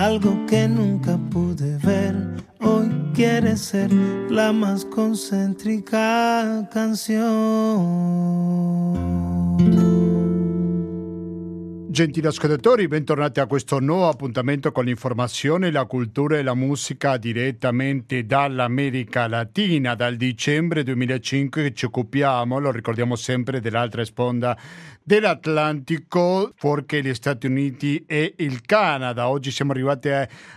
algo que nunca pude ver. Hoy quiere ser la más concéntrica canción. Gentili ascoltatori, bentornati a questo nuovo appuntamento con l'informazione, la cultura e la musica direttamente dall'America Latina. Dal dicembre 2005 che ci occupiamo, lo ricordiamo sempre, dell'altra sponda dell'Atlantico, fuorché gli Stati Uniti e il Canada. Oggi siamo arrivati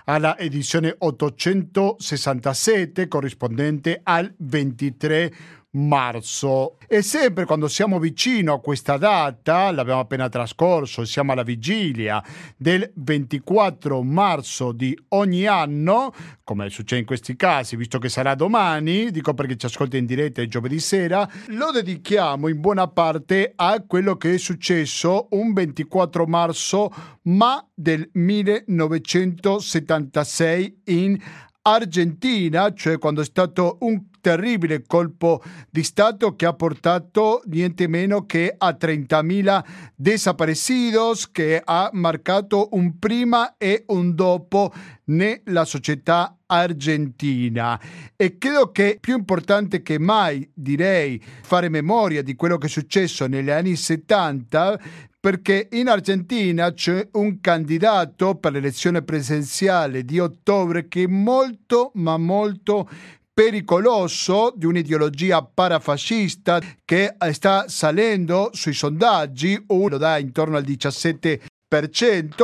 alla edizione 867 corrispondente al 23 marzo. E sempre quando siamo vicino a questa data, l'abbiamo appena trascorso, siamo alla vigilia del 24 marzo di ogni anno, come succede in questi casi, visto che sarà domani, dico perché ci ascolta in diretta il giovedì sera, lo dedichiamo in buona parte a quello che è successo un 24 marzo, ma del 1976 in Argentina, cioè quando è stato un terribile colpo di Stato che ha portato niente meno che a 30.000 desaparecidos, che ha marcato un prima e un dopo nella società argentina. E credo che più importante che mai direi fare memoria di quello che è successo negli anni 70 perché in Argentina c'è un candidato per l'elezione presidenziale di ottobre che è molto ma molto pericoloso di un'ideologia parafascista che sta salendo sui sondaggi, uno da intorno al 17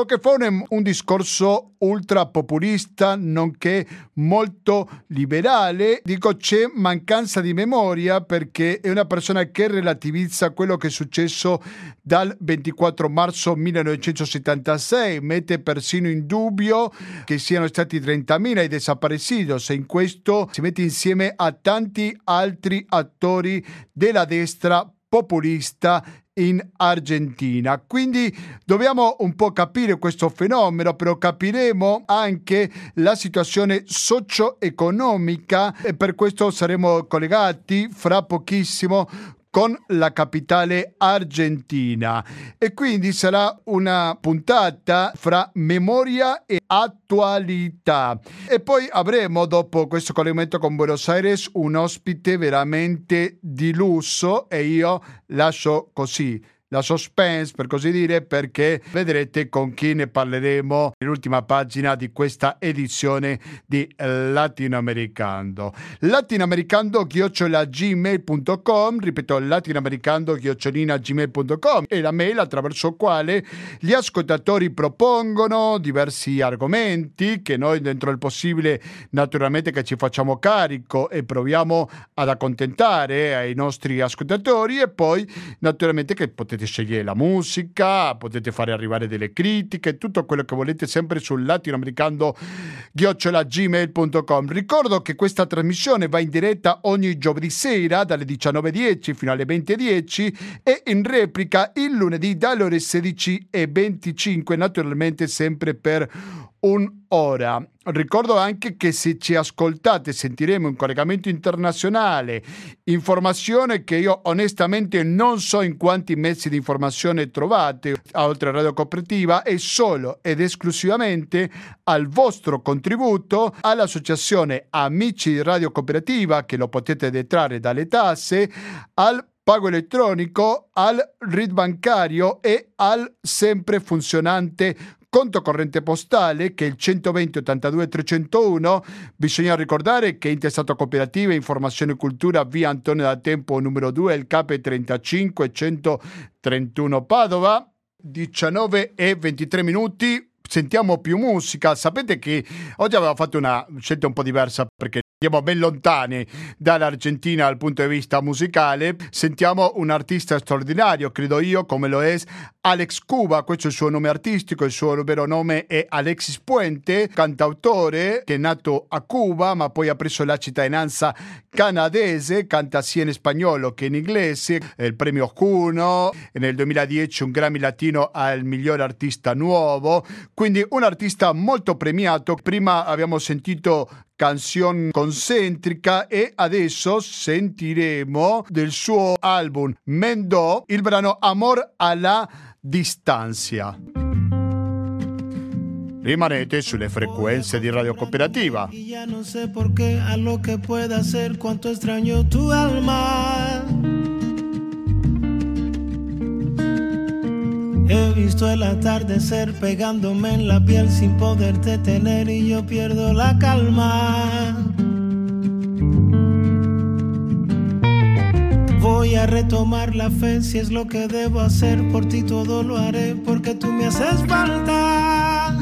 che fa un, discorso ultrapopulista nonché molto liberale. Dico c'è mancanza di memoria perché è una persona che relativizza quello che è successo dal 24 marzo 1976, mette persino in dubbio che siano stati 30.000 i desaparecidos e in questo si mette insieme a tanti altri attori della destra populista in Argentina. Quindi dobbiamo un po' capire questo fenomeno, però capiremo anche la situazione socio-economica e per questo saremo collegati fra pochissimo con la capitale argentina. E quindi sarà una puntata fra memoria e attualità. E poi avremo dopo questo collegamento con Buenos Aires un ospite veramente di lusso e io lascio così la suspense per così dire perché vedrete con chi ne parleremo nell'ultima pagina di questa edizione di Latinoamericano. Latinoamericano gmail.com ripeto latinoamericano gmail.com è la mail attraverso quale gli ascoltatori propongono diversi argomenti che noi dentro il possibile naturalmente che ci facciamo carico e proviamo ad accontentare ai nostri ascoltatori e poi naturalmente che potete potete scegliere la musica, potete fare arrivare delle critiche, tutto quello che volete sempre sul latinoamericano gmail.com. Ricordo che questa trasmissione va in diretta ogni giovedì sera dalle 19.10 fino alle 20.10 e in replica il lunedì dalle ore 16.25, naturalmente sempre per un'ora. Ricordo anche che se ci ascoltate sentiremo un collegamento internazionale, informazione che io onestamente non so in quanti mezzi di informazione trovate oltre a Radio Cooperativa e solo ed esclusivamente al vostro contributo all'associazione Amici di Radio Cooperativa che lo potete detrarre dalle tasse, al pago elettronico, al RID bancario e al sempre funzionante conto corrente postale che è il 120 82 301. Bisogna ricordare che Intestato Cooperativa Informazione e Cultura via Antonio da Tempo numero 2, il CAP 35 131 Padova. 19 e 23 minuti sentiamo più musica. Sapete che oggi avevo fatto una scelta un po' diversa perché Andiamo ben lontani dall'Argentina dal punto di vista musicale. Sentiamo un artista straordinario, credo io, come lo è Alex Cuba. Questo è il suo nome artistico, il suo vero nome è Alexis Puente, cantautore che è nato a Cuba ma poi ha preso la cittadinanza canadese, canta sia in spagnolo che in inglese, il premio Juno, nel 2010 un Grammy Latino al miglior artista nuovo, quindi un artista molto premiato. Prima abbiamo sentito canzone concentrica e adesso sentiremo del suo album Mendo il brano Amor alla distanza. rimanete sulle frequenze di Radio Cooperativa. Ya no sé por qué a lo que pueda hacer cuánto extraño tu alma. He visto el atardecer pegándome en la piel sin poderte tener y yo pierdo la calma. Voy a retomar la fe si es lo que debo hacer. Por ti todo lo haré porque tú me haces falta.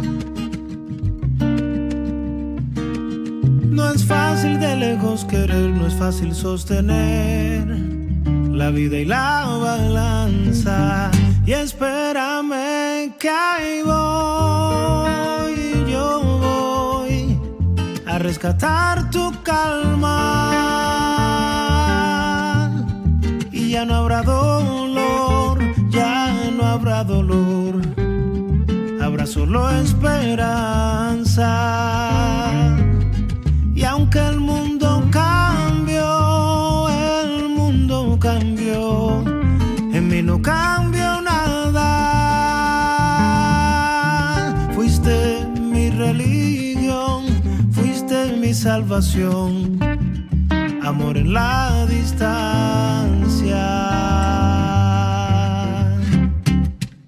No es fácil de lejos querer, no es fácil sostener la vida y la balanza. Y espérame que ahí voy, yo voy a rescatar tu calma. Y ya no habrá dolor, ya no habrá dolor, habrá solo esperanza. Amor en la distancia.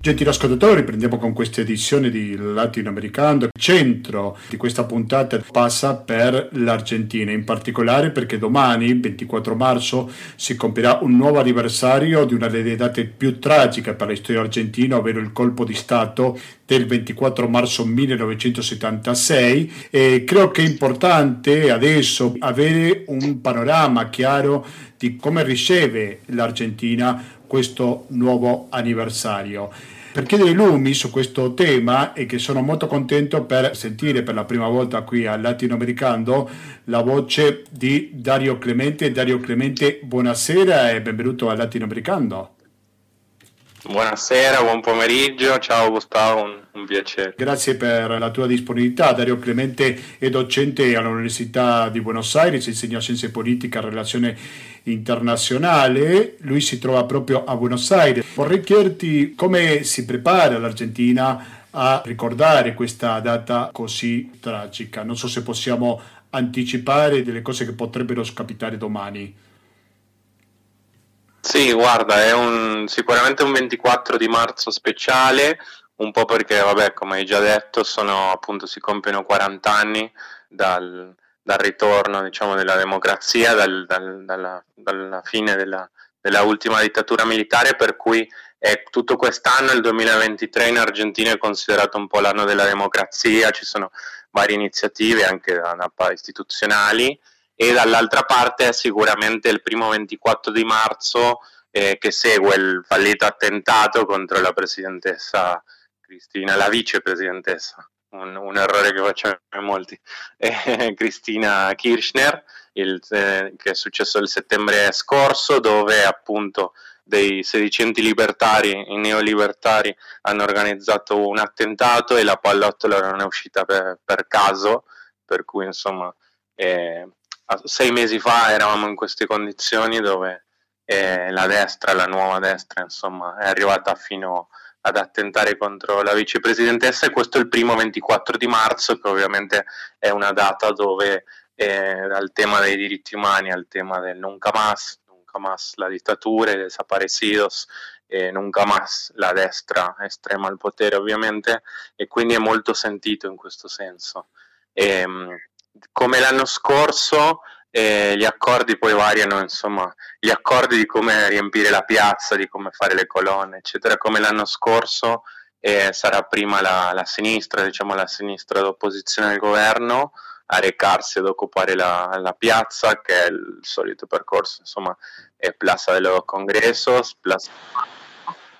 Gentili ascoltatori, riprendiamo con questa edizione di Latinoamericano. Il centro di questa puntata passa per l'Argentina, in particolare perché domani, 24 marzo, si compirà un nuovo anniversario di una delle date più tragiche per la storia argentina, ovvero il colpo di Stato del 24 marzo 1976 e credo che è importante adesso avere un panorama chiaro di come riceve l'Argentina questo nuovo anniversario. Per chiedere lumi su questo tema e che sono molto contento per sentire per la prima volta qui al Latinoamericano la voce di Dario Clemente. Dario Clemente, buonasera e benvenuto al Latinoamericano. Buonasera, buon pomeriggio, ciao Gustavo, un, un, piacere. Grazie per la tua disponibilità. Dario Clemente è docente all'Università di Buenos Aires, insegna scienze politiche e relazione internazionale. Lui si trova proprio a Buenos Aires. Vorrei chiederti come si prepara l'Argentina a ricordare questa data così tragica. Non so se possiamo anticipare delle cose che potrebbero scapitare domani. Sì, guarda, è un, sicuramente un 24 di marzo speciale, un po' perché, vabbè, come hai già detto, sono, appunto, si compiono 40 anni dal, dal ritorno diciamo, della democrazia, dal, dal, dalla, dalla, fine della, della, ultima dittatura militare, per cui è, tutto quest'anno, il 2023 in Argentina è considerato un po' l'anno della democrazia, ci sono varie iniziative anche istituzionali e dall'altra parte sicuramente il primo 24 di marzo eh, che segue il fallito attentato contro la presidentessa Cristina, la vicepresidentessa, un, un errore che facciamo in molti, eh, Cristina Kirchner, il, eh, che è successo il settembre scorso dove appunto dei sedicenti libertari, i neolibertari hanno organizzato un attentato e la pallottola non è uscita per, per caso, per cui insomma eh, sei mesi fa eravamo in queste condizioni dove eh, la destra, la nuova destra, insomma, è arrivata fino ad attentare contro la vicepresidentessa e questo è il primo 24 di marzo che ovviamente è una data dove eh, dal tema dei diritti umani al tema del nunca más, nunca más la dittatura, desaparecidos, e nunca más la destra estrema al potere ovviamente e quindi è molto sentito in questo senso. E, ehm, come l'anno scorso eh, gli accordi poi variano, insomma, gli accordi di come riempire la piazza, di come fare le colonne, eccetera, come l'anno scorso eh, sarà prima la, la, sinistra, diciamo la sinistra d'opposizione al governo, a recarsi ad occupare la, la, piazza, che è il solito percorso, insomma, è Plaza de los Congressos, Plaza...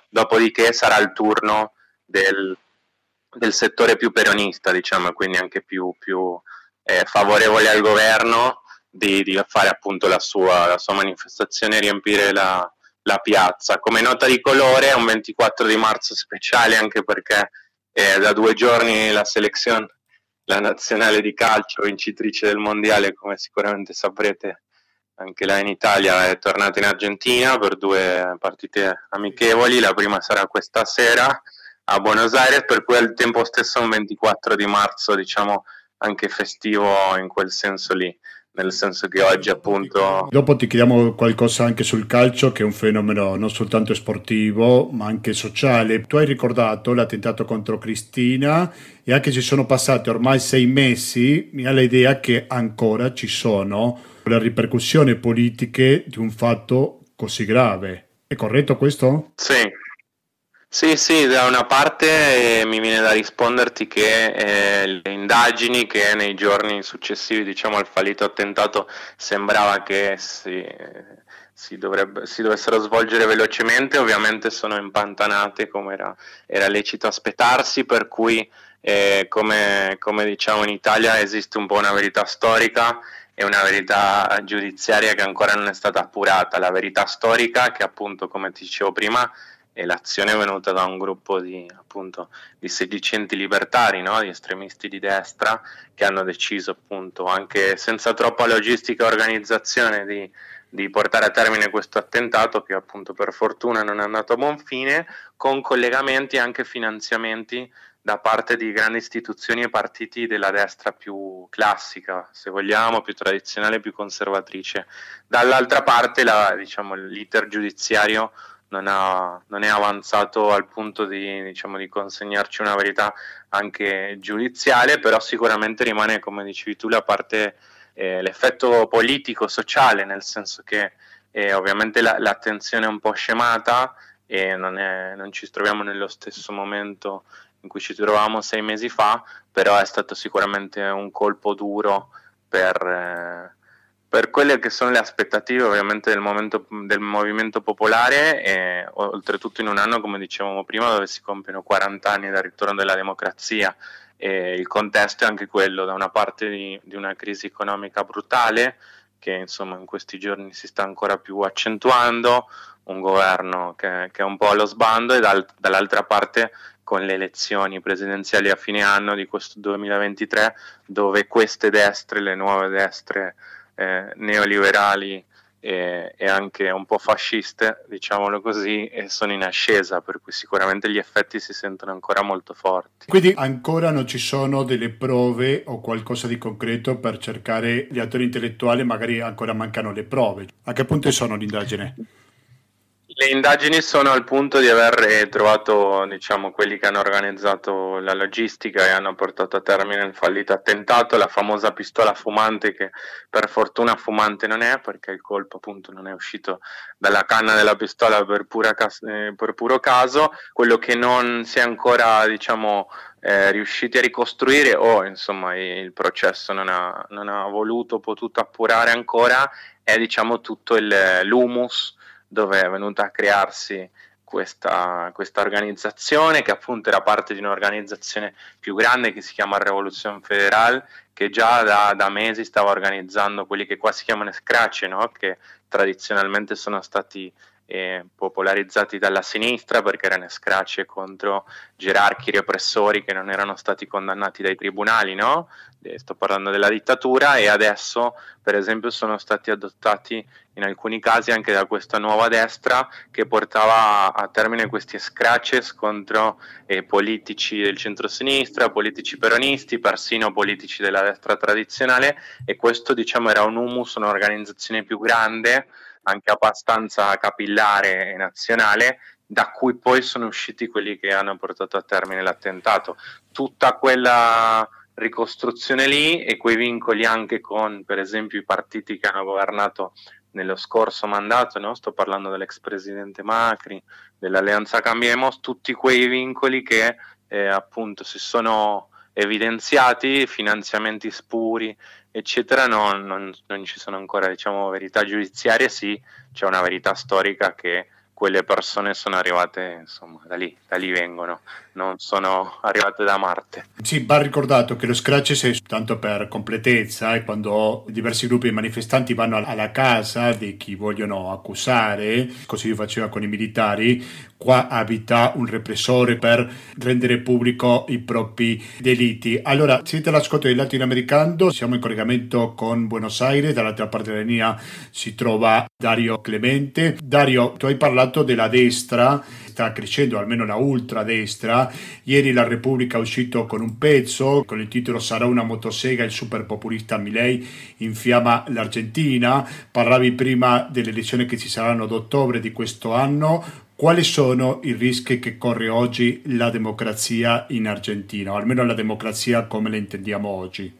dopodiché sarà il turno del, del settore più peronista, diciamo, quindi anche più, più eh, favorevole al governo di, di fare appunto la sua, la sua, manifestazione e riempire la, la, piazza. Come nota di colore è un 24 di marzo speciale anche perché eh, da due giorni la selezione, la nazionale di calcio vincitrice del mondiale, come sicuramente saprete anche là in Italia, è tornata in Argentina per due partite amichevoli. La prima sarà questa sera a Buenos Aires, per cui al tempo stesso un 24 di marzo, diciamo, anche festivo in quel senso lì nel senso che oggi appunto... Dopo ti chiediamo qualcosa anche sul calcio, che è un fenomeno non soltanto sportivo, ma anche sociale. Tu hai ricordato l'attentato contro Cristina e anche ci sono passati ormai sei mesi, mi ha l'idea che ancora ci sono le ripercussioni politiche di un fatto così grave. È corretto questo? Sì, sì, sì, da una parte eh, mi viene da risponderti che eh, le indagini che nei giorni successivi diciamo, al fallito attentato sembrava che si, si, dovrebbe, si, dovessero svolgere velocemente, ovviamente sono impantanate come era, era lecito aspettarsi, per cui eh, come, come diciamo in Italia esiste un po' una verità storica e una verità giudiziaria che ancora non è stata appurata. La verità storica che appunto, come ti dicevo prima, e l'azione è venuta da un gruppo di, appunto, di sedicenti libertari, no? di estremisti di destra, che hanno deciso appunto anche senza troppa logistica e organizzazione di, di portare a termine questo attentato che appunto per fortuna non è andato a buon fine, con collegamenti e anche finanziamenti da parte di grandi istituzioni e partiti della destra più classica, se vogliamo, più tradizionale, più conservatrice. Dall'altra parte la, diciamo, l'iter giudiziario non, ha, non, è avanzato al punto di, diciamo, di, consegnarci una verità anche giudiziale, però sicuramente rimane, come dicevi tu, la parte, eh, l'effetto politico-sociale, nel senso che eh, ovviamente la, l'attenzione è un po' scemata e non, è, non, ci troviamo nello stesso momento in cui ci trovavamo sei mesi fa, però è stato sicuramente un colpo duro per... Eh, per quelle che sono le aspettative ovviamente del, momento, del movimento popolare e oltretutto in un anno come dicevamo prima dove si compiono 40 anni dal ritorno della democrazia e il contesto è anche quello da una parte di, di una crisi economica brutale che insomma in questi giorni si sta ancora più accentuando, un governo che, che è un po' allo sbando e dal, dall'altra parte con le elezioni presidenziali a fine anno di questo 2023 dove queste destre, le nuove destre eh, neoliberali e, e, anche un po' fasciste, diciamolo così, sono in ascesa, per cui sicuramente gli effetti si sentono ancora molto forti. Quindi ancora non ci sono delle prove o qualcosa di concreto per cercare gli attori intellettuali, magari ancora mancano le prove. A che punto sono l'indagine? Le indagini sono al punto di aver eh, trovato diciamo, quelli che hanno organizzato la logistica e hanno portato a termine il fallito attentato, la famosa pistola fumante che per fortuna fumante non è perché il colpo appunto non è uscito dalla canna della pistola per, cas- eh, per puro caso, quello che non si è ancora diciamo, eh, riusciti a ricostruire o insomma il processo non ha, non ha voluto, potuto appurare ancora è diciamo tutto il, l'humus dove è venuta a crearsi questa, questa, organizzazione che appunto era parte di un'organizzazione più grande che si chiama Revoluzione Federal che già da, da mesi stava organizzando quelli che qua si chiamano scratch no? che tradizionalmente sono stati eh, popolarizzati dalla sinistra perché erano scratch contro gerarchi repressori che non erano stati condannati dai tribunali, no? sto parlando della dittatura e adesso per esempio sono stati adottati in alcuni casi anche da questa nuova destra che portava a termine questi scratches contro eh, politici del centro-sinistra, politici peronisti, persino politici della destra tradizionale e questo diciamo era un humus, un'organizzazione più grande anche abbastanza capillare e nazionale da cui poi sono usciti quelli che hanno portato a termine l'attentato. Tutta quella ricostruzione lì e quei vincoli anche con, per esempio, i partiti che hanno governato nello scorso mandato, no? sto parlando dell'ex presidente Macri, dell'Alleanza Cambiemos, tutti quei vincoli che eh, appunto si sono evidenziati, finanziamenti spuri, eccetera, non, non, non ci sono ancora diciamo, verità giudiziarie, sì, c'è una verità storica che quelle persone sono arrivate, insomma, da lì, da lì vengono, non sono arrivate da Marte. Sì, va ricordato che lo scratch è tanto per completezza, e quando diversi gruppi di manifestanti vanno alla casa di chi vogliono accusare, così faceva con i militari, qua abita un repressore per rendere pubblico i propri delitti. Allora, siete all'ascolto del latinoamericano, siamo in collegamento con Buenos Aires, dall'altra parte della linea si trova Dario Clemente. Dario, tu hai parlato della destra sta crescendo, almeno la ultradestra. Ieri la Repubblica è uscito con un pezzo con il titolo Sarà una motosega, il superpopulista Milei infiamma l'Argentina. Parlavi prima delle elezioni che ci saranno ad ottobre di questo anno. Quali sono i rischi che corre oggi la democrazia in Argentina, o almeno la democrazia come la intendiamo oggi?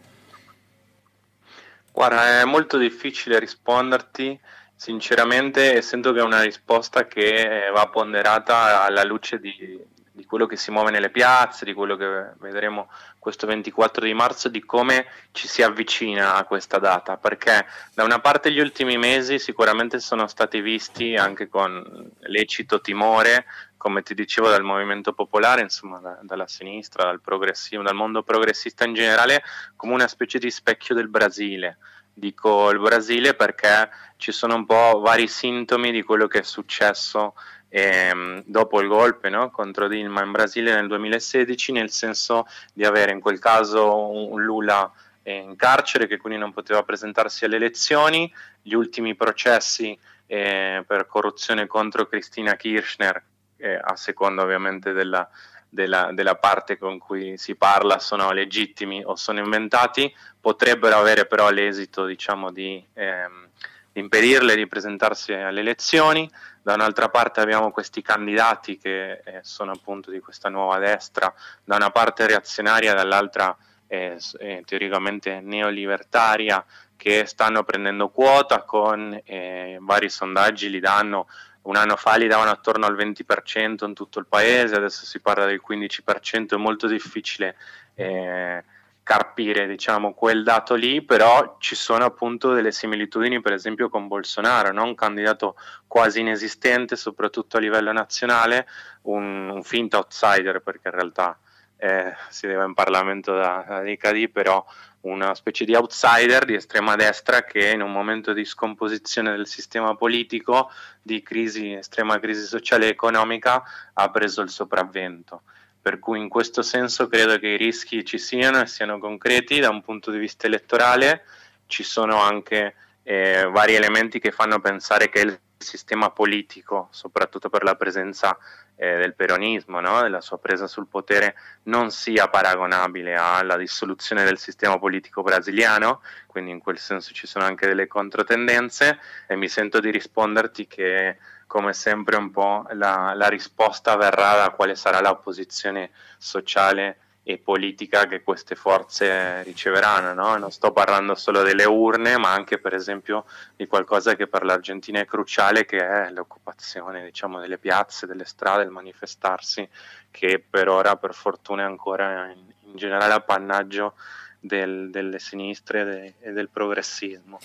Guarda, è molto difficile risponderti sinceramente sento che è una risposta che va ponderata alla luce di, di quello che si muove nelle piazze, di quello che vedremo questo 24 di marzo, di come ci si avvicina a questa data, perché da una parte gli ultimi mesi sicuramente sono stati visti anche con lecito timore, come ti dicevo, dal movimento popolare, insomma da, dalla sinistra, dal progressivo, dal mondo progressista in generale, come una specie di specchio del Brasile. Dico il Brasile perché ci sono un po' vari sintomi di quello che è successo ehm, dopo il golpe no, contro Dilma in Brasile nel 2016, nel senso di avere in quel caso un Lula in carcere che quindi non poteva presentarsi alle elezioni, gli ultimi processi eh, per corruzione contro Cristina Kirchner, eh, a seconda ovviamente della, della, della, parte con cui si parla sono legittimi o sono inventati, potrebbero avere però l'esito diciamo, di, ehm, di impedirle di presentarsi alle elezioni. Da un'altra parte abbiamo questi candidati che eh, sono appunto di questa nuova destra, da una parte reazionaria, dall'altra eh, eh, teoricamente neolibertaria, che stanno prendendo quota con eh, vari sondaggi, li danno un anno fa li davano attorno al 20% in tutto il paese, adesso si parla del 15%, è molto difficile eh, carpire diciamo, quel dato lì, però ci sono appunto delle similitudini per esempio con Bolsonaro, no? un candidato quasi inesistente soprattutto a livello nazionale, un, un finto outsider perché in realtà eh, si deve in Parlamento da, da DKD, però una specie di outsider di estrema destra che in un momento di scomposizione del sistema politico, di crisi, estrema crisi sociale e economica, ha preso il sopravvento. Per cui in questo senso credo che i rischi ci siano e siano concreti da un punto di vista elettorale, ci sono anche eh, vari elementi che fanno pensare che il sistema politico, soprattutto per la presenza eh, del peronismo, no? della sua presa sul potere, non sia paragonabile alla dissoluzione del sistema politico brasiliano, quindi in quel senso ci sono anche delle controtendenze e mi sento di risponderti che come sempre un po' la, la risposta verrà da quale sarà la posizione sociale e politica che queste forze riceveranno. No? Non sto parlando solo delle urne, ma anche per esempio di qualcosa che per l'Argentina è cruciale, che è l'occupazione diciamo, delle piazze, delle strade, il manifestarsi, che per ora, per fortuna, è ancora in, in generale appannaggio del, delle sinistre e, de, e del progressismo.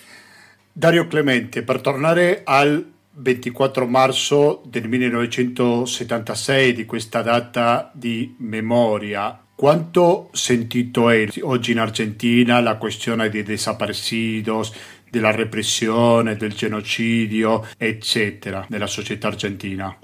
Dario Clemente, per tornare al 24 marzo del 1976, di questa data di memoria. Quanto sentito è oggi in Argentina la questione dei desaparecidos, della repressione, del genocidio, eccetera, nella società argentina?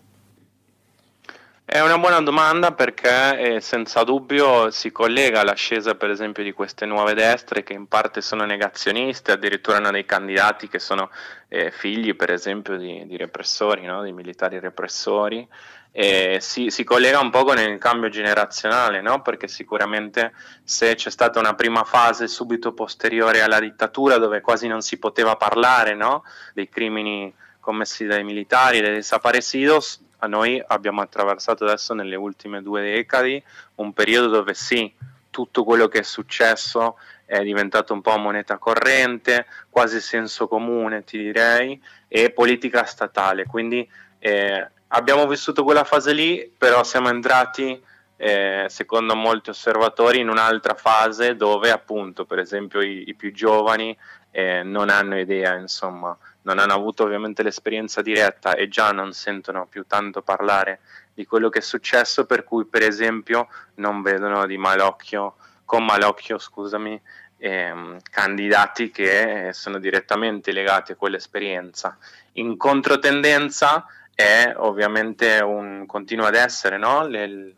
È una buona domanda perché eh, senza dubbio si collega all'ascesa per esempio di queste nuove destre che in parte sono negazioniste, addirittura hanno dei candidati che sono eh, figli per esempio di, di repressori, no? di militari repressori, e si, si, collega un po' con il cambio generazionale, no? perché sicuramente se c'è stata una prima fase subito posteriore alla dittatura dove quasi non si poteva parlare no? dei crimini commessi dai militari, dei desaparecidos, noi abbiamo attraversato adesso nelle ultime due decadi un periodo dove sì, tutto quello che è successo è diventato un po' moneta corrente, quasi senso comune ti direi, e politica statale. Quindi eh, abbiamo vissuto quella fase lì, però siamo entrati, eh, secondo molti osservatori, in un'altra fase dove appunto, per esempio, i, i più giovani eh, non hanno idea, insomma, non hanno avuto ovviamente l'esperienza diretta e già non sentono più tanto parlare di quello che è successo, per cui per esempio non vedono di malocchio, con malocchio, scusami, ehm, candidati che sono direttamente legati a quell'esperienza. In controtendenza è ovviamente un continua ad essere no? Il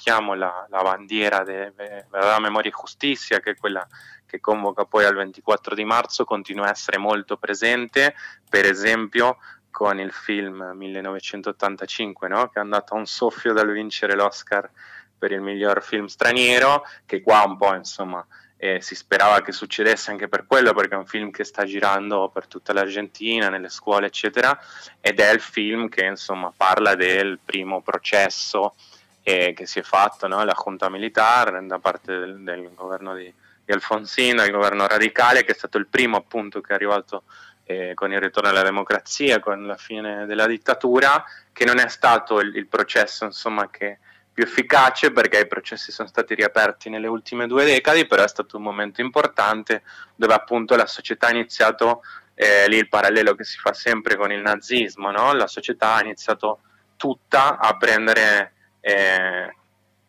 richiamo la, la bandiera della memoria e giustizia, che è quella che convoca poi al 24 di marzo continua a essere molto presente, per esempio con il film 1985, no? che è andato a un soffio dal vincere l'Oscar per il miglior film straniero, che qua un po' insomma eh, si sperava che succedesse anche per quello, perché è un film che sta girando per tutta l'Argentina, nelle scuole, eccetera, ed è il film che insomma parla del primo processo eh, che si è fatto, no? la junta militare da parte del, del governo di, di Alfonsín, del governo radicale, che è stato il primo appunto che è arrivato eh, con il ritorno alla democrazia, con la fine della dittatura, che non è stato il, il processo insomma che più efficace perché i processi sono stati riaperti nelle ultime due decadi, però è stato un momento importante dove appunto la società ha iniziato, eh, lì il parallelo che si fa sempre con il nazismo, no? la società ha iniziato tutta a prendere eh,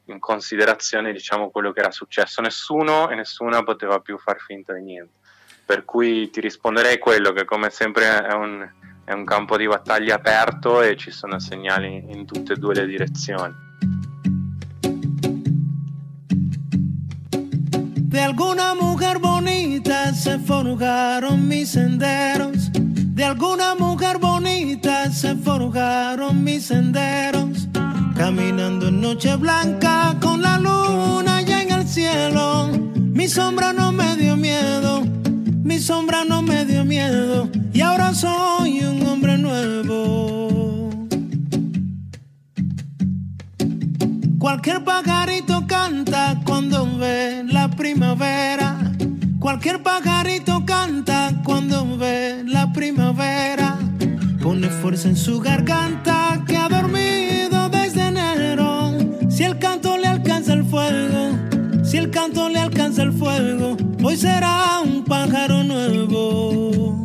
in considerazione diciamo, quello che era successo, nessuno e nessuna poteva più far finta di niente. Per cui ti risponderei quello che come sempre è un, è un campo di battaglia aperto e ci sono segnali in tutte e due le direzioni. De alguna mujer bonita se forjaron mis senderos. De alguna mujer bonita se forjaron mis senderos. Caminando en noche blanca con la luna ya en el cielo. Mi sombra no me dio miedo, mi sombra no me dio miedo. Y ahora soy un hombre nuevo. Cualquier pajarito canta cuando ve la primavera. Cualquier pajarito canta cuando ve la primavera. Pone fuerza en su garganta que ha dormido desde enero. Si el canto le alcanza el fuego, si el canto le alcanza el fuego, hoy será un pájaro nuevo.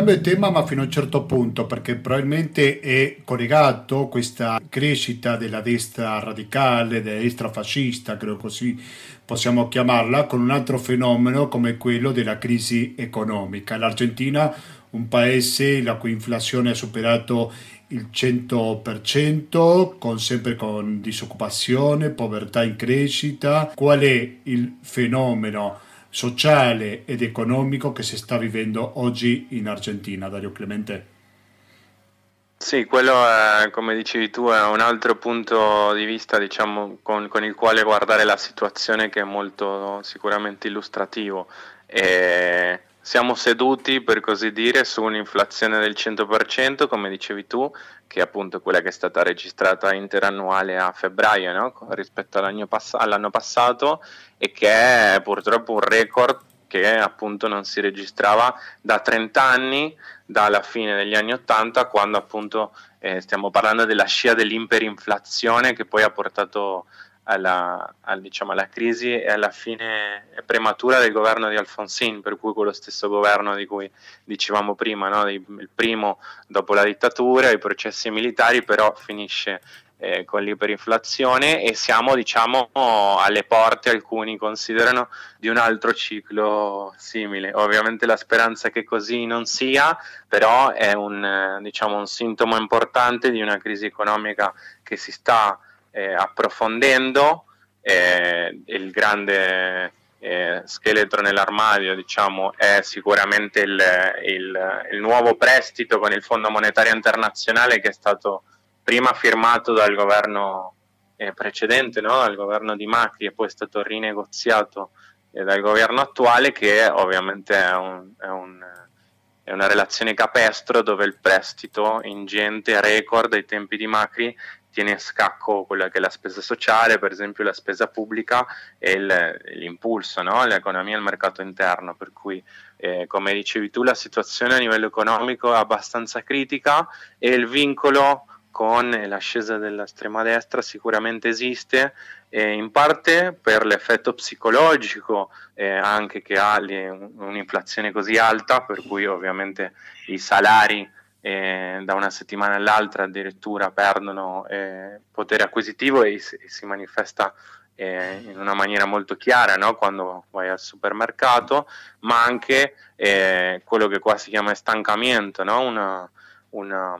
Cambio tema ma fino a un certo punto perché probabilmente è collegato questa crescita della destra radicale, della destra fascista, credo così possiamo chiamarla, con un altro fenomeno come quello della crisi economica. L'Argentina, un paese la cui inflazione ha superato il 100%, con, sempre con disoccupazione, povertà in crescita. Qual è il fenomeno? Sociale ed economico che si sta vivendo oggi in Argentina, Dario Clemente. Sì, quello è, come dicevi tu, è un altro punto di vista diciamo, con, con, il quale guardare la situazione che è molto sicuramente illustrativo. E siamo seduti, per così dire, su un'inflazione del 100%, come dicevi tu, che è appunto quella che è stata registrata interannuale a febbraio no? rispetto all'anno, pass- all'anno passato e che è purtroppo un record che appunto non si registrava da 30 anni, dalla fine degli anni 80, quando appunto eh, stiamo parlando della scia dell'imperinflazione che poi ha portato alla, al, diciamo, alla, crisi e alla fine prematura del governo di Alfonsín, per cui quello stesso governo di cui dicevamo prima, no? il primo dopo la dittatura, i processi militari, però finisce eh, con l'iperinflazione e siamo diciamo alle porte, alcuni considerano, di un altro ciclo simile. Ovviamente la speranza che così non sia, però è un, diciamo, un sintomo importante di una crisi economica che si sta eh, approfondendo eh, il grande eh, scheletro nell'armadio diciamo, è sicuramente il, il, il, nuovo prestito con il Fondo Monetario Internazionale che è stato prima firmato dal governo eh, precedente, no? dal governo di Macri e poi è stato rinegoziato eh, dal governo attuale che ovviamente è, un, è, un, è una relazione capestro dove il prestito ingente record ai tempi di Macri tiene a scacco quella che è la spesa sociale, per esempio la spesa pubblica e il, l'impulso, no? l'economia e il mercato interno, per cui eh, come dicevi tu la situazione a livello economico è abbastanza critica e il vincolo con l'ascesa dell'estrema destra sicuramente esiste, eh, in parte per l'effetto psicologico eh, anche che ha le, un'inflazione così alta, per cui ovviamente i salari eh, da una settimana all'altra addirittura perdono eh, potere acquisitivo e, e si manifesta eh, in una maniera molto chiara no? quando vai al supermercato, ma anche eh, quello che qua si chiama estancamento, no? una, una,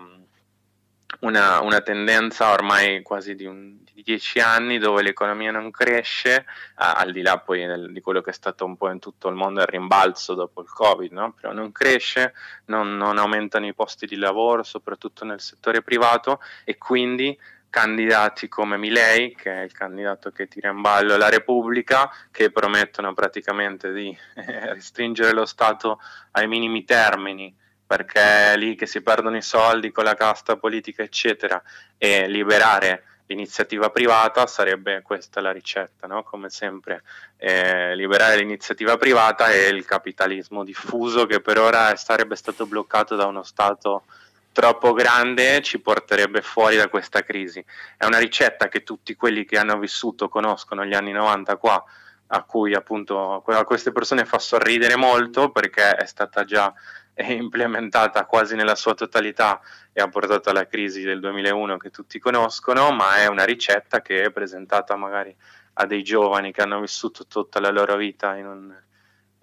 una, una, tendenza ormai quasi di, un, di, dieci anni dove l'economia non cresce, al di là poi del, di quello che è stato un po' in tutto il mondo il rimbalzo dopo il Covid, no? però non cresce, non, non aumentano i posti di lavoro, soprattutto nel settore privato e quindi candidati come Milei, che è il candidato che tira in ballo la Repubblica, che promettono praticamente di eh, restringere lo Stato ai minimi termini, perché è lì che si perdono i soldi con la casta politica, eccetera, e liberare l'iniziativa privata sarebbe questa la ricetta, no? come sempre, eh, liberare l'iniziativa privata e il capitalismo diffuso che per ora sarebbe stato bloccato da uno Stato troppo grande ci porterebbe fuori da questa crisi. È una ricetta che tutti quelli che hanno vissuto conoscono gli anni 90 qua, a cui appunto a queste persone fa sorridere molto perché è stata già implementata quasi nella sua totalità e ha portato alla crisi del 2001 che tutti conoscono, ma è una ricetta che è presentata magari a dei giovani che hanno vissuto tutta la loro vita in un,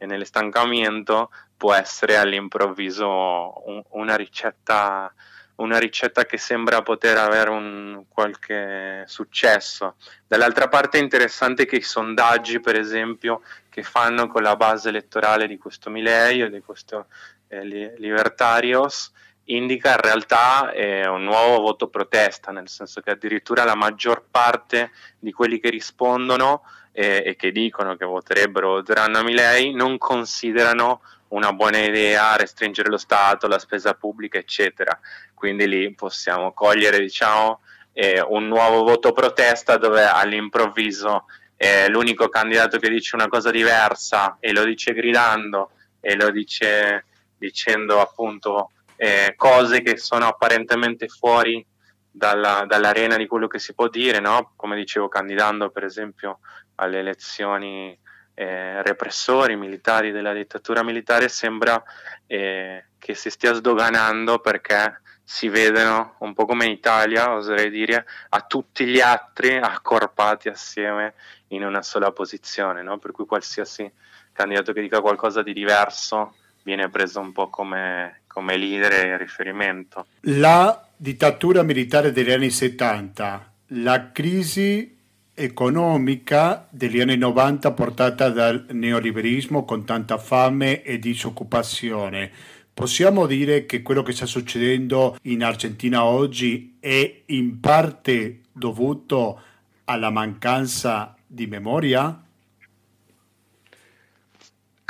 nell'estancamento può essere all'improvviso un, una, ricetta, una ricetta che sembra poter avere un qualche successo. Dall'altra parte è interessante che i sondaggi, per esempio, che fanno con la base elettorale di questo Mileio, di questo eh, Libertarios, indica in realtà eh, un nuovo voto protesta, nel senso che addirittura la maggior parte di quelli che rispondono eh, e che dicono che voterebbero voteranno a Milei non considerano una buona idea restringere lo Stato, la spesa pubblica, eccetera. Quindi lì possiamo cogliere, diciamo, eh, un nuovo voto protesta dove all'improvviso eh, l'unico candidato che dice una cosa diversa e lo dice gridando e lo dice dicendo appunto eh, cose che sono apparentemente fuori dalla, dall'arena di quello che si può dire, no? come dicevo, candidando per esempio alle elezioni eh, repressori militari della dittatura militare sembra eh, che si stia sdoganando perché si vedono un po' come in Italia, oserei dire, a tutti gli altri accorpati assieme in una sola posizione, no? per cui qualsiasi candidato che dica qualcosa di diverso viene preso un po' come, come leader e riferimento. La dittatura militare degli anni 70, la crisi economica degli anni 90 portata dal neoliberismo con tanta fame e disoccupazione. Possiamo dire che quello che sta succedendo in Argentina oggi è in parte dovuto alla mancanza di memoria?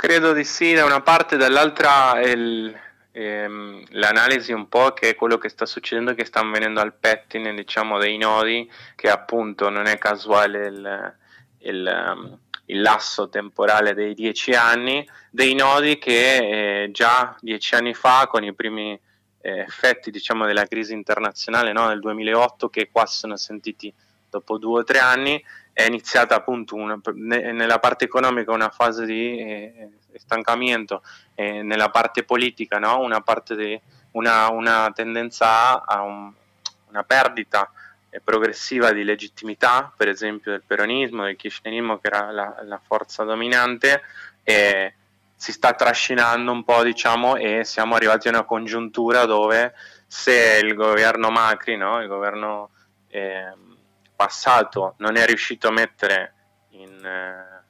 Credo di sì, da una parte, dall'altra il, ehm, l'analisi un po' che è quello che sta succedendo, che stanno venendo al pettine diciamo, dei nodi, che appunto non è casuale il, il, um, il lasso temporale dei dieci anni, dei nodi che eh, già dieci anni fa con i primi eh, effetti diciamo, della crisi internazionale no, nel 2008 che qua si sono sentiti dopo due o tre anni è iniziata appunto una, nella parte economica una fase di eh, stancamento, eh, nella parte politica no? una, parte di, una, una tendenza a un, una perdita eh, progressiva di legittimità, per esempio del peronismo, del kirchnerismo che era la, la forza dominante, e si sta trascinando un po' diciamo e siamo arrivati a una congiuntura dove se il governo Macri, no? il governo eh, passato non è riuscito a mettere in, eh,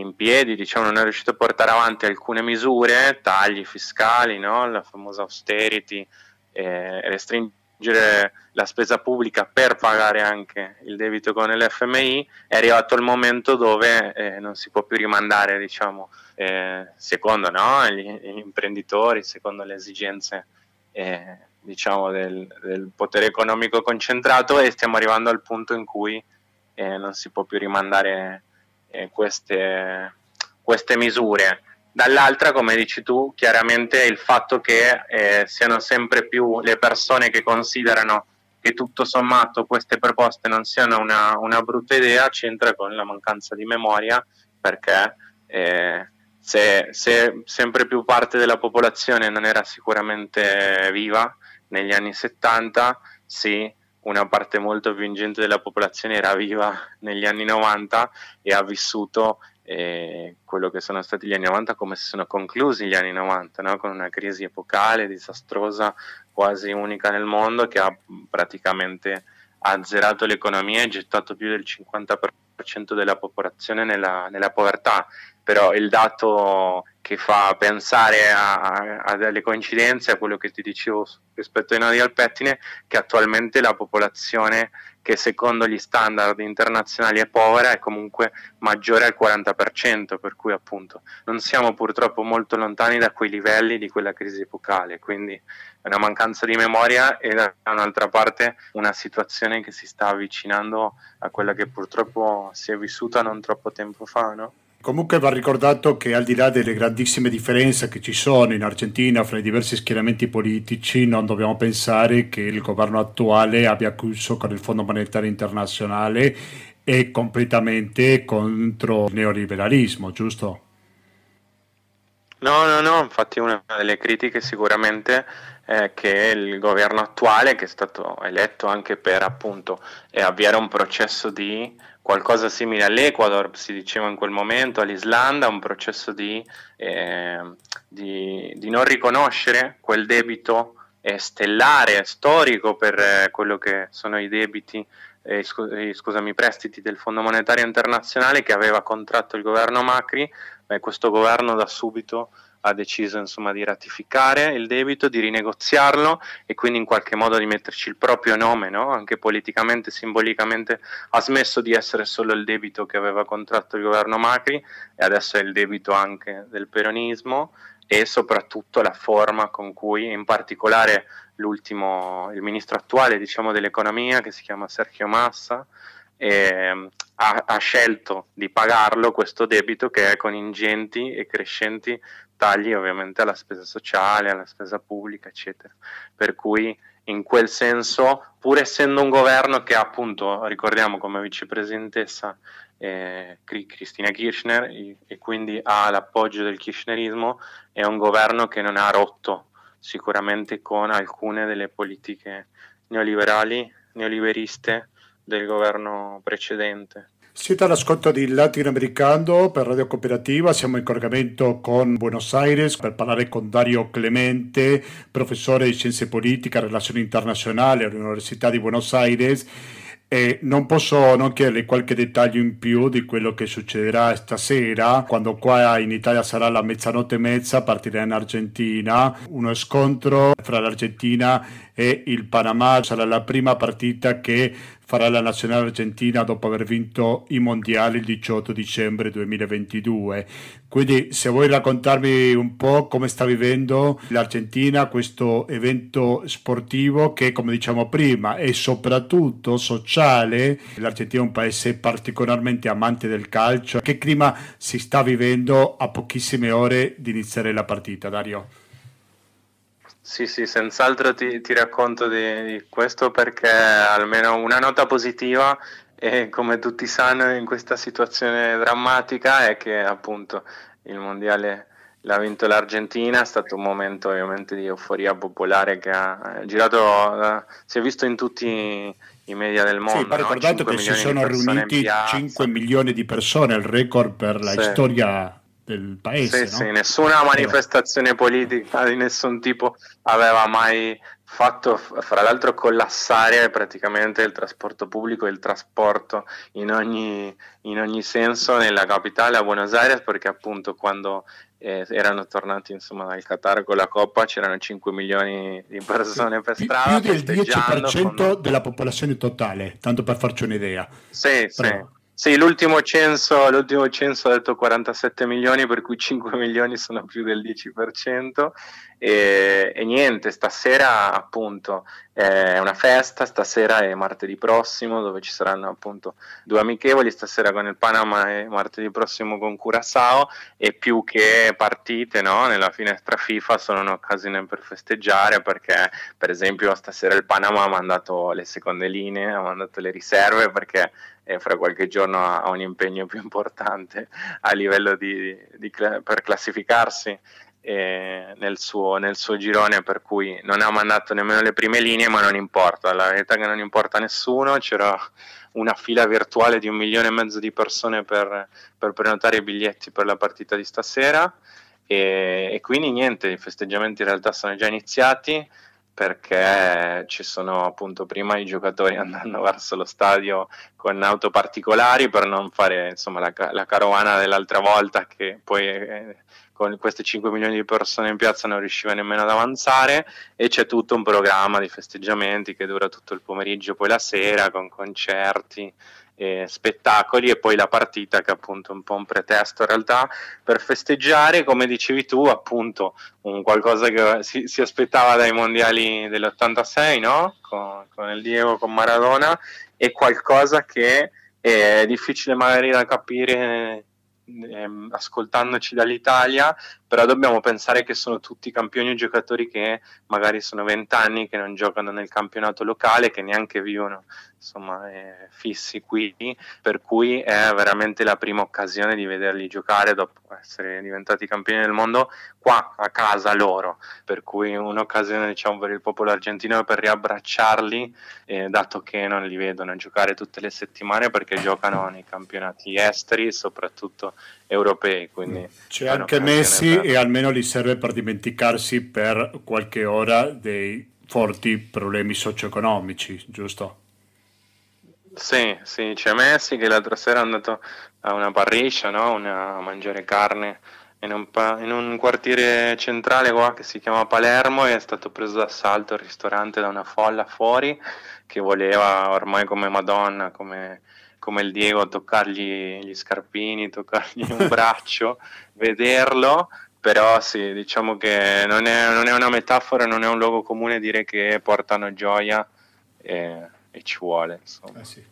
in, piedi, diciamo, non è riuscito a portare avanti alcune misure, tagli fiscali, no? la famosa austerity, eh, restringere la spesa pubblica per pagare anche il debito con l'FMI, è arrivato il momento dove eh, non si può più rimandare, diciamo, eh, secondo no? gli, gli, imprenditori, secondo le esigenze eh, diciamo, del, del, potere economico concentrato e stiamo arrivando al punto in cui eh, non si può più rimandare eh, queste, queste, misure. Dall'altra, come dici tu, chiaramente il fatto che eh, siano sempre più le persone che considerano che tutto sommato queste proposte non siano una, una brutta idea c'entra con la mancanza di memoria perché eh, se, se, sempre più parte della popolazione non era sicuramente viva negli anni 70, sì, una parte molto più ingente della popolazione era viva negli anni 90 e ha vissuto e quello che sono stati gli anni 90 come si sono conclusi gli anni 90, no? con una crisi epocale, disastrosa, quasi unica nel mondo, che ha praticamente azzerato l'economia e gettato più del 50% della popolazione nella, nella povertà. Però il dato che fa pensare a, a, delle coincidenze a quello che ti dicevo rispetto ai nodi al pettine, che attualmente la popolazione che secondo gli standard internazionali è povera è comunque maggiore al 40%, per cui appunto non siamo purtroppo molto lontani da quei livelli di quella crisi epocale, quindi è una mancanza di memoria e da un'altra parte una situazione che si sta avvicinando a quella che purtroppo si è vissuta non troppo tempo fa, no? Comunque va ricordato che al di là delle grandissime differenze che ci sono in Argentina fra i diversi schieramenti politici, non dobbiamo pensare che il governo attuale abbia chiuso con il Fondo Monetario Internazionale e completamente contro il neoliberalismo, giusto? No, no, no, infatti una delle critiche sicuramente è che il governo attuale, che è stato eletto anche per appunto avviare un processo di qualcosa simile all'Ecuador, si diceva in quel momento, all'Islanda, un processo di, eh, di, di non riconoscere quel debito eh, stellare, storico per eh, quello che sono i debiti, eh, scusami, i prestiti del Fondo Monetario Internazionale che aveva contratto il governo Macri, Beh, questo governo da subito ha deciso insomma, di ratificare il debito, di rinegoziarlo e quindi in qualche modo di metterci il proprio nome, no? anche politicamente, simbolicamente ha smesso di essere solo il debito che aveva contratto il governo Macri e adesso è il debito anche del peronismo e soprattutto la forma con cui in particolare l'ultimo, il ministro attuale diciamo, dell'economia che si chiama Sergio Massa eh, ha, ha, scelto di pagarlo questo debito che è con ingenti e crescenti tagli ovviamente alla spesa sociale, alla spesa pubblica, eccetera. Per cui in quel senso, pur essendo un governo che appunto, ricordiamo come vicepresidentessa eh, Cristina Kirchner e quindi ha l'appoggio del kirchnerismo, è un governo che non ha rotto sicuramente con alcune delle politiche neoliberali, neoliberiste del governo precedente. Siete all'ascolto di Latinoamericano per Radio Cooperativa, siamo in collegamento con Buenos Aires per parlare con Dario Clemente, professore di Scienze Politiche e Relazioni Internazionali all'Università di Buenos Aires. E non posso non chiederle qualche dettaglio in più di quello che succederà stasera, quando qua in Italia sarà la mezzanotte e mezza, partirà in Argentina, uno scontro fra l'Argentina e il Panama, sarà la prima partita che farà la nazionale argentina dopo aver vinto i mondiali il 18 dicembre 2022. Quindi se vuoi raccontarmi un po' come sta vivendo l'Argentina questo evento sportivo che come diciamo prima è soprattutto sociale, l'Argentina è un paese particolarmente amante del calcio, che clima si sta vivendo a pochissime ore di iniziare la partita Dario? Sì, sì, senz'altro ti, ti racconto di, di, questo perché almeno una nota positiva, e come tutti sanno in questa situazione drammatica, è che appunto il mondiale l'ha vinto l'Argentina, è stato un momento ovviamente di euforia popolare che ha girato, uh, si è visto in tutti i media del mondo. Sì, va ricordato no? che si sono riuniti 5 milioni di persone, il record per la sì. storia del paese. Sì, no? sì, nessuna manifestazione politica di nessun tipo aveva mai fatto, fra l'altro, collassare praticamente il trasporto pubblico e il trasporto in ogni, in ogni senso nella capitale, a Buenos Aires, perché appunto quando eh, erano tornati insomma dal Qatar con la Coppa c'erano 5 milioni di persone per strada. Più del 10% con... della popolazione totale, tanto per farci un'idea. Sì, Però... sì. Sì, l'ultimo censo, l'ultimo censo ha detto 47 milioni, per cui 5 milioni sono più del 10%. E, e niente, stasera appunto è una festa, stasera è martedì prossimo dove ci saranno appunto due amichevoli, stasera con il Panama e martedì prossimo con Curaçao e più che partite no? nella finestra FIFA sono un'occasione per festeggiare perché per esempio stasera il Panama ha mandato le seconde linee, ha mandato le riserve perché e fra qualche giorno ha un impegno più importante a livello di, di, per classificarsi eh, nel, suo, nel, suo, girone, per cui non ha mandato nemmeno le prime linee, ma non importa, la verità è che non importa a nessuno, c'era una fila virtuale di un milione e mezzo di persone per, per prenotare i biglietti per la partita di stasera. E, e quindi niente, i festeggiamenti in realtà sono già iniziati perché ci sono appunto prima i giocatori andando verso lo stadio con auto particolari per non fare insomma la, la carovana dell'altra volta che poi eh, con queste 5 milioni di persone in piazza non riusciva nemmeno ad avanzare e c'è tutto un programma di festeggiamenti che dura tutto il pomeriggio, poi la sera con concerti, eh, spettacoli e poi la partita che è appunto un po' un pretesto in realtà per festeggiare, come dicevi tu, appunto un qualcosa che si, si aspettava dai mondiali dell'86, no? Con, con il Diego, con Maradona, e qualcosa che è difficile magari da capire ehm, ascoltandoci dall'Italia, però dobbiamo pensare che sono tutti campioni e giocatori che magari sono vent'anni che non giocano nel campionato locale, che neanche vivono insomma, eh, fissi qui, per cui è veramente la prima occasione di vederli giocare dopo essere diventati campioni del mondo qua a casa loro, per cui un'occasione diciamo, per il popolo argentino per riabbracciarli, eh, dato che non li vedono giocare tutte le settimane perché giocano nei campionati esteri, soprattutto europei. Quindi C'è anche Messi per... e almeno gli serve per dimenticarsi per qualche ora dei forti problemi socio-economici, giusto? Sì, sì, c'è Messi che l'altra sera è andato a una parriccia, no? una, a mangiare carne in un, in un, quartiere centrale qua che si chiama Palermo e è stato preso d'assalto il ristorante da una folla fuori che voleva ormai come Madonna, come, come il Diego, toccargli gli scarpini, toccargli un braccio, vederlo però sì, diciamo che non è, non è, una metafora, non è un luogo comune dire che portano gioia e, e ci vuole. Insomma. Eh sì.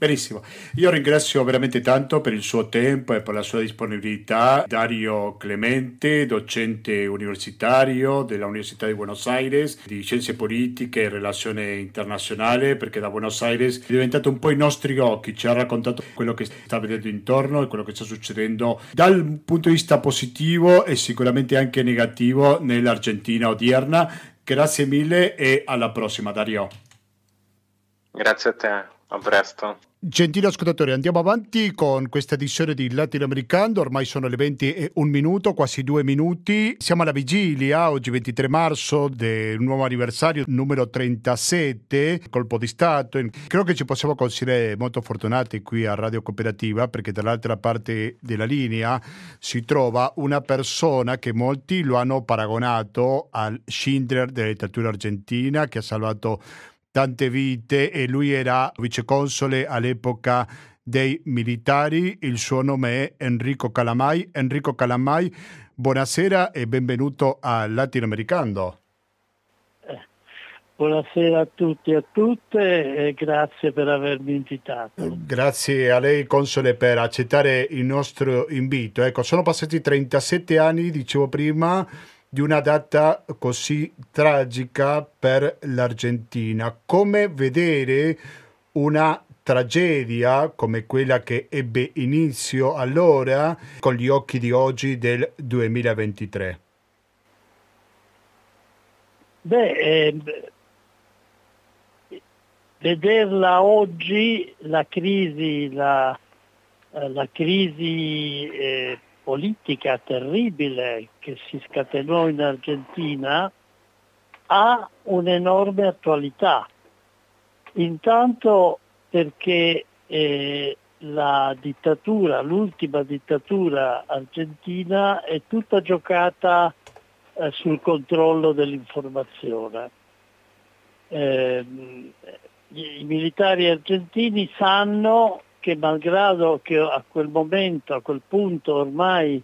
Benissimo, io ringrazio veramente tanto per il suo tempo e per la sua disponibilità Dario Clemente, docente universitario dell'Università di Buenos Aires di Scienze Politiche e Relazione Internazionale, perché da Buenos Aires è diventato un po' i nostri occhi, ci ha raccontato quello che sta vedendo intorno e quello che sta succedendo dal punto di vista positivo e sicuramente anche negativo nell'Argentina odierna. Grazie mille e alla prossima Dario. Grazie a te. A presto. Gentili ascoltatori, andiamo avanti con questa edizione di Latinoamericano, ormai sono le 20 e un minuto, quasi due minuti. Siamo alla vigilia, oggi 23 marzo, del nuovo anniversario numero 37, colpo di Stato. Credo che ci possiamo considerare molto fortunati qui a Radio Cooperativa perché dall'altra parte della linea si trova una persona che molti lo hanno paragonato al Schindler della dittatura argentina che ha salvato tante vite e lui era viceconsole all'epoca dei militari, il suo nome è Enrico Calamai. Enrico Calamai, buonasera e benvenuto a Latinoamericano. Eh, buonasera a tutti e a tutte e grazie per avermi invitato. Grazie a lei, Console, per accettare il nostro invito. Ecco, sono passati 37 anni, dicevo prima, di una data così tragica per l'Argentina. Come vedere una tragedia come quella che ebbe inizio allora con gli occhi di oggi del 2023? Beh, eh, vederla oggi, la crisi, la, la crisi eh, politica terribile che si scatenò in Argentina ha un'enorme attualità. Intanto perché eh, la dittatura, l'ultima dittatura argentina è tutta giocata eh, sul controllo dell'informazione. Eh, i militari argentini sanno che malgrado che a quel momento, a quel punto ormai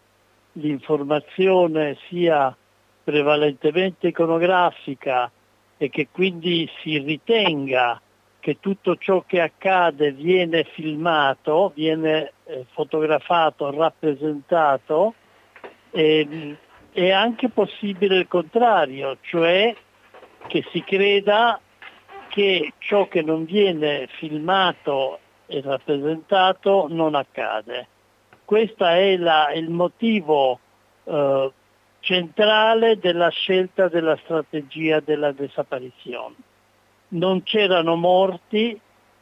l'informazione sia prevalentemente iconografica e che quindi si ritenga che tutto ciò che accade viene filmato, viene eh, fotografato, rappresentato, eh, è anche possibile il contrario, cioè che si creda che ciò che non viene filmato e rappresentato non accade. Questo è la, il motivo eh, centrale della scelta della strategia della desapparizione. Non c'erano morti,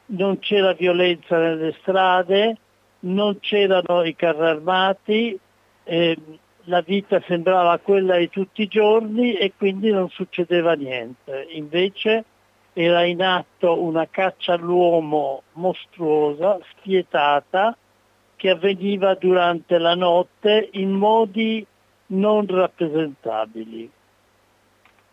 non c'era violenza nelle strade, non c'erano i carri armati, eh, la vita sembrava quella di tutti i giorni e quindi non succedeva niente. Invece era in atto una caccia all'uomo mostruosa, spietata, che avveniva durante la notte in modi non rappresentabili.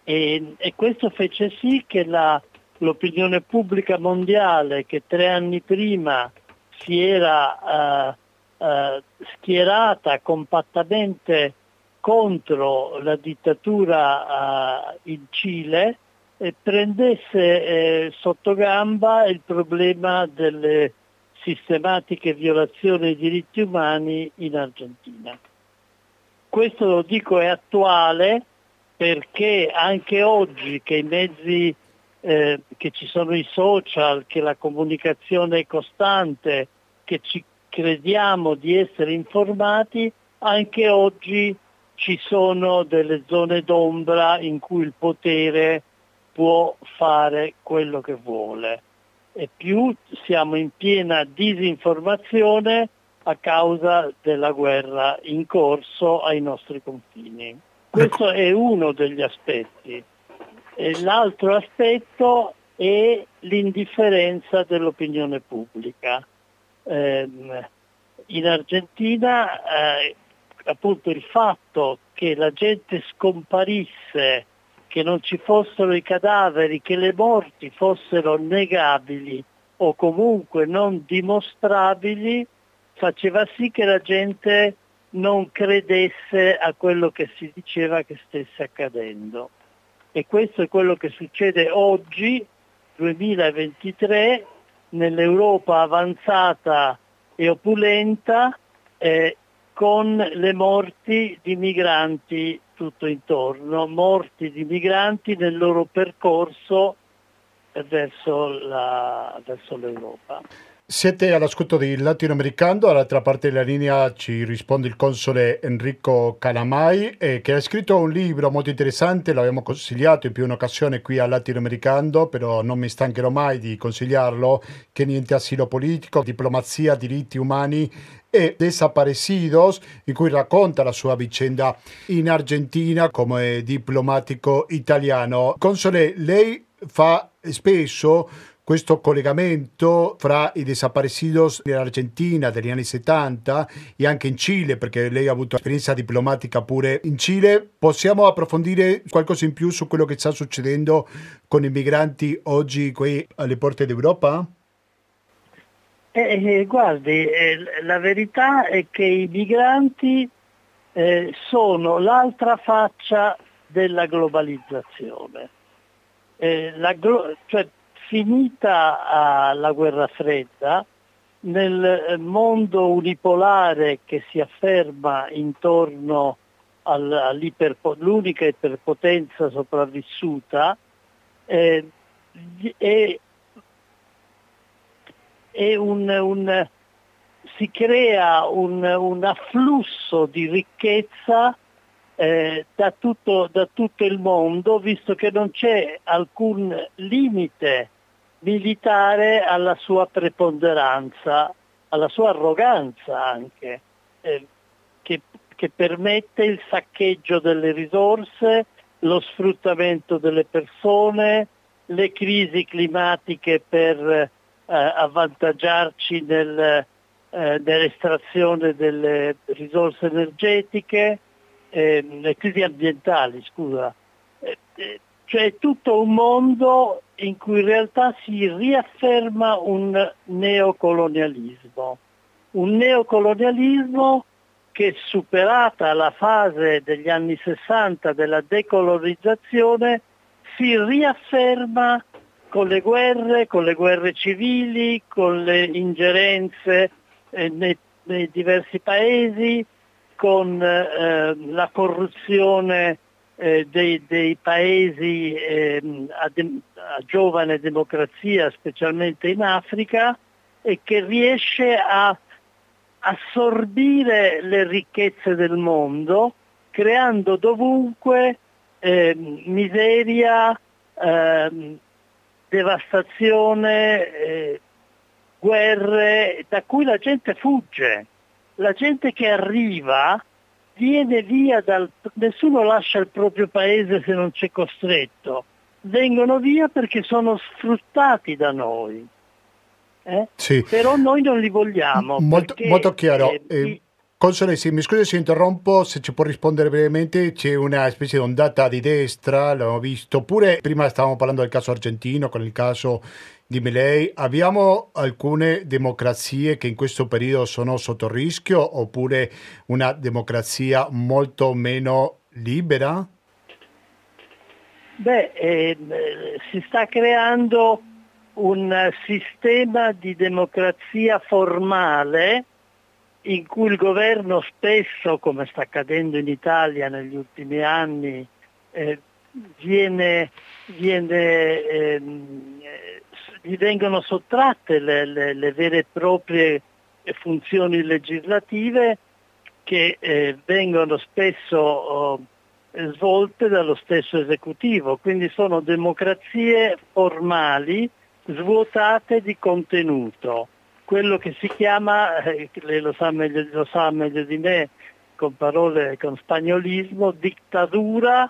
E, e questo fece sì che la, l'opinione pubblica mondiale, che tre anni prima si era uh, uh, schierata compattamente contro la dittatura uh, in Cile, prendesse eh, sotto gamba il problema delle sistematiche violazioni dei diritti umani in Argentina. Questo lo dico è attuale perché anche oggi che i mezzi, eh, che ci sono i social, che la comunicazione è costante, che ci crediamo di essere informati, anche oggi ci sono delle zone d'ombra in cui il potere può fare quello che vuole e più siamo in piena disinformazione a causa della guerra in corso ai nostri confini. Questo è uno degli aspetti. E l'altro aspetto è l'indifferenza dell'opinione pubblica. Eh, in Argentina eh, appunto il fatto che la gente scomparisse che non ci fossero i cadaveri, che le morti fossero negabili o comunque non dimostrabili, faceva sì che la gente non credesse a quello che si diceva che stesse accadendo. E questo è quello che succede oggi, 2023, nell'Europa avanzata e opulenta, eh, con le morti di migranti tutto intorno, morti di migranti nel loro percorso verso, la, verso l'Europa. Siete all'ascolto di Latinoamericano, dall'altra parte della linea ci risponde il console Enrico Calamai eh, che ha scritto un libro molto interessante, l'abbiamo consigliato in più un'occasione qui a Latinoamericano, però non mi stancherò mai di consigliarlo, che niente asilo politico, diplomazia, diritti umani e Desaparecidos, in cui racconta la sua vicenda in Argentina come diplomatico italiano. Console, lei fa spesso questo collegamento fra i desaparecidos dell'Argentina degli anni 70 e anche in Cile, perché lei ha avuto esperienza diplomatica pure in Cile. Possiamo approfondire qualcosa in più su quello che sta succedendo con i migranti oggi qui alle porte d'Europa? Eh, eh, guardi, eh, la verità è che i migranti eh, sono l'altra faccia della globalizzazione. Eh, la glo- cioè, finita la guerra fredda, nel mondo unipolare che si afferma intorno all'unica iperpotenza sopravvissuta, eh, è un, un, si crea un, un, afflusso di ricchezza eh, da, tutto, da, tutto, il mondo, visto che non c'è alcun limite militare alla sua preponderanza, alla sua arroganza anche, eh, che, che permette il saccheggio delle risorse, lo sfruttamento delle persone, le crisi climatiche per avvantaggiarci nel, eh, nell'estrazione delle risorse energetiche, eh, le crisi ambientali, scusa. Eh, eh, cioè tutto un mondo in cui in realtà si riafferma un neocolonialismo. Un neocolonialismo che superata la fase degli anni 60 della decolonizzazione si riafferma con le guerre, con le guerre civili, con le ingerenze eh, nei, nei, diversi paesi, con eh, la corruzione eh, dei, dei, paesi ehm, a, de- a giovane democrazia, specialmente in Africa, e che riesce a assorbire le ricchezze del mondo creando dovunque eh, miseria, eh, devastazione, eh, guerre, da cui la gente fugge. La gente che arriva viene via dal... nessuno lascia il proprio paese se non c'è costretto. Vengono via perché sono sfruttati da noi. Eh? Sì. Però noi non li vogliamo. Molto, molto chiaro. Eh, Console, sì, mi scusi se interrompo, se ci può rispondere brevemente, c'è una specie di ondata di destra, l'abbiamo visto, oppure prima stavamo parlando del caso argentino, con il caso di Milei, abbiamo alcune democrazie che in questo periodo sono sotto rischio, oppure una democrazia molto meno libera? Beh, eh, si sta creando un sistema di democrazia formale in cui il governo spesso, come sta accadendo in Italia negli ultimi anni, eh, viene, viene, ehm, gli vengono sottratte le, le, le, vere e proprie funzioni legislative che eh, vengono spesso oh, svolte dallo stesso esecutivo, quindi sono democrazie formali svuotate di contenuto quello che si chiama, eh, lei lo sa, meglio, lo sa meglio di me, con parole, con spagnolismo, dittatura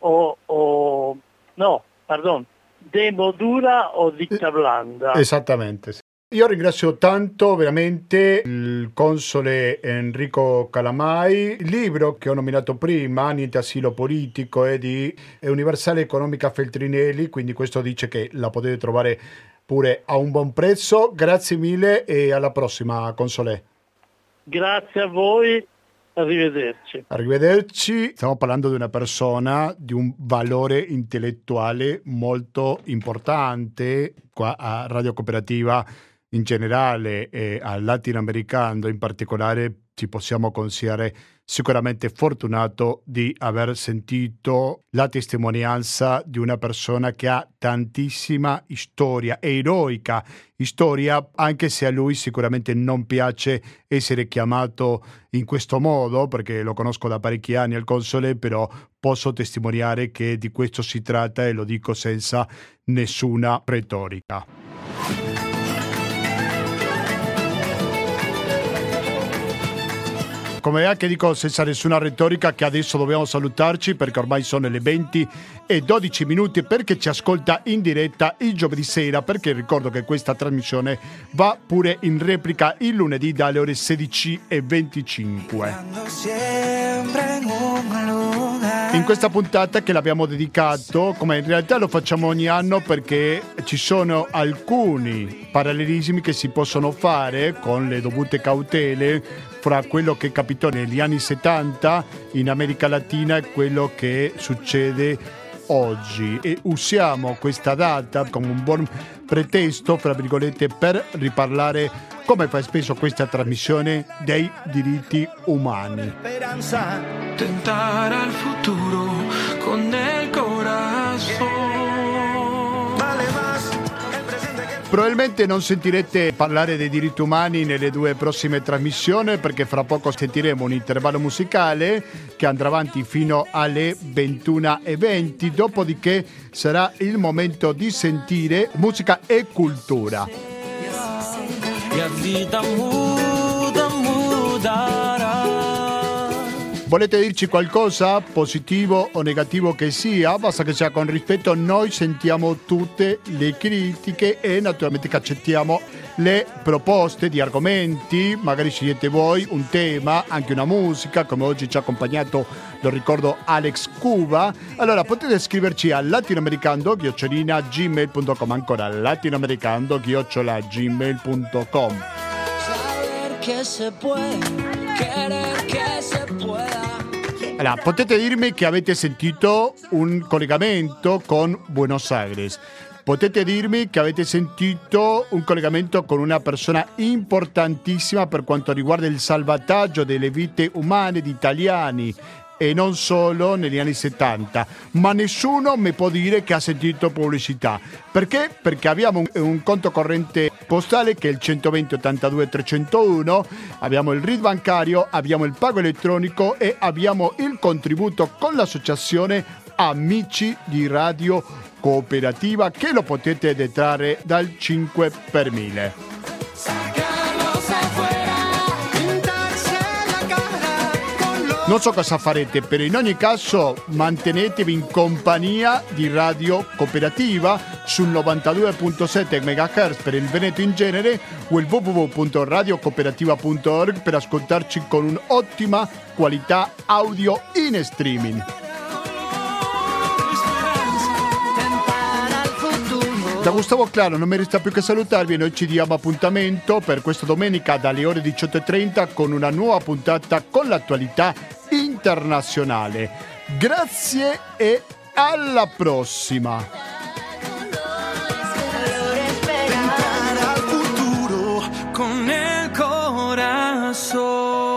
o, o no, pardon, demodura o ditta blanda. Esattamente. Io ringrazio tanto veramente il console Enrico Calamai. Il libro che ho nominato prima, Niente asilo politico, è di Universale Economica Feltrinelli, quindi questo dice che la potete trovare pure a un buon prezzo. Grazie mille e alla prossima console. Grazie a voi. Arrivederci. Arrivederci. Stiamo parlando di una persona di un valore intellettuale molto importante qua a Radio Cooperativa in generale e al latinoamericano in particolare ci possiamo considerare sicuramente fortunato di aver sentito la testimonianza di una persona che ha tantissima storia, eroica storia, anche se a lui sicuramente non piace essere chiamato in questo modo, perché lo conosco da parecchi anni al console, però posso testimoniare che di questo si tratta e lo dico senza nessuna retorica. Come anche dico senza nessuna retorica che adesso dobbiamo salutarci perché ormai sono le 20 e 12 minuti perché ci ascolta in diretta il giovedì sera perché ricordo che questa trasmissione va pure in replica il lunedì dalle ore 16.25. In questa puntata che l'abbiamo dedicato, come in realtà lo facciamo ogni anno perché ci sono alcuni parallelismi che si possono fare con le dovute cautele fra quello che capitò negli anni 70 in America Latina e quello che succede oggi e usiamo questa data come un buon pretesto, fra virgolette, per riparlare, come fa spesso questa trasmissione, dei diritti umani. Tentare al futuro con il corazón. Probabilmente non sentirete parlare dei diritti umani nelle due prossime trasmissioni perché fra poco sentiremo un intervallo musicale che andrà avanti fino alle 21.20, dopodiché sarà il momento di sentire musica e cultura. La vita muda, mudarà. Volete dirci qualcosa, positivo o negativo che sia? Basta che sia con rispetto, noi sentiamo tutte le critiche e naturalmente accettiamo le proposte di argomenti, magari scegliete voi un tema, anche una musica, come oggi ci ha accompagnato, lo ricordo, Alex Cuba. Allora potete scriverci a latinoamericando-gmail.com ancora latinoamericando-gmail.com Saber que se puede, querer que se allora, potete dirmi che avete sentito un collegamento con Buenos Aires. Potete dirmi che avete sentito un collegamento con una persona importantissima per quanto riguarda il salvataggio delle vite umane di italiani e non solo negli anni 70, ma nessuno mi può dire che ha sentito pubblicità. Perché? Perché abbiamo un, un conto corrente postale che è il 120 82 301, abbiamo il RID bancario, abbiamo il pago elettronico e abbiamo il contributo con l'associazione Amici di Radio Cooperativa che lo potete detrarre dal 5 per 1000. Non so cosa farete, però in ogni caso mantenetevi in compagnia di Radio Cooperativa sul 92.7 MHz per il Veneto in genere o il www.radiocooperativa.org per ascoltarci con un'ottima qualità audio in streaming. Da Gustavo Claro non mi resta più che salutarvi e noi ci diamo appuntamento per questa domenica dalle ore 18.30 con una nuova puntata con l'attualità internazionale. Grazie e alla prossima! con el corazón.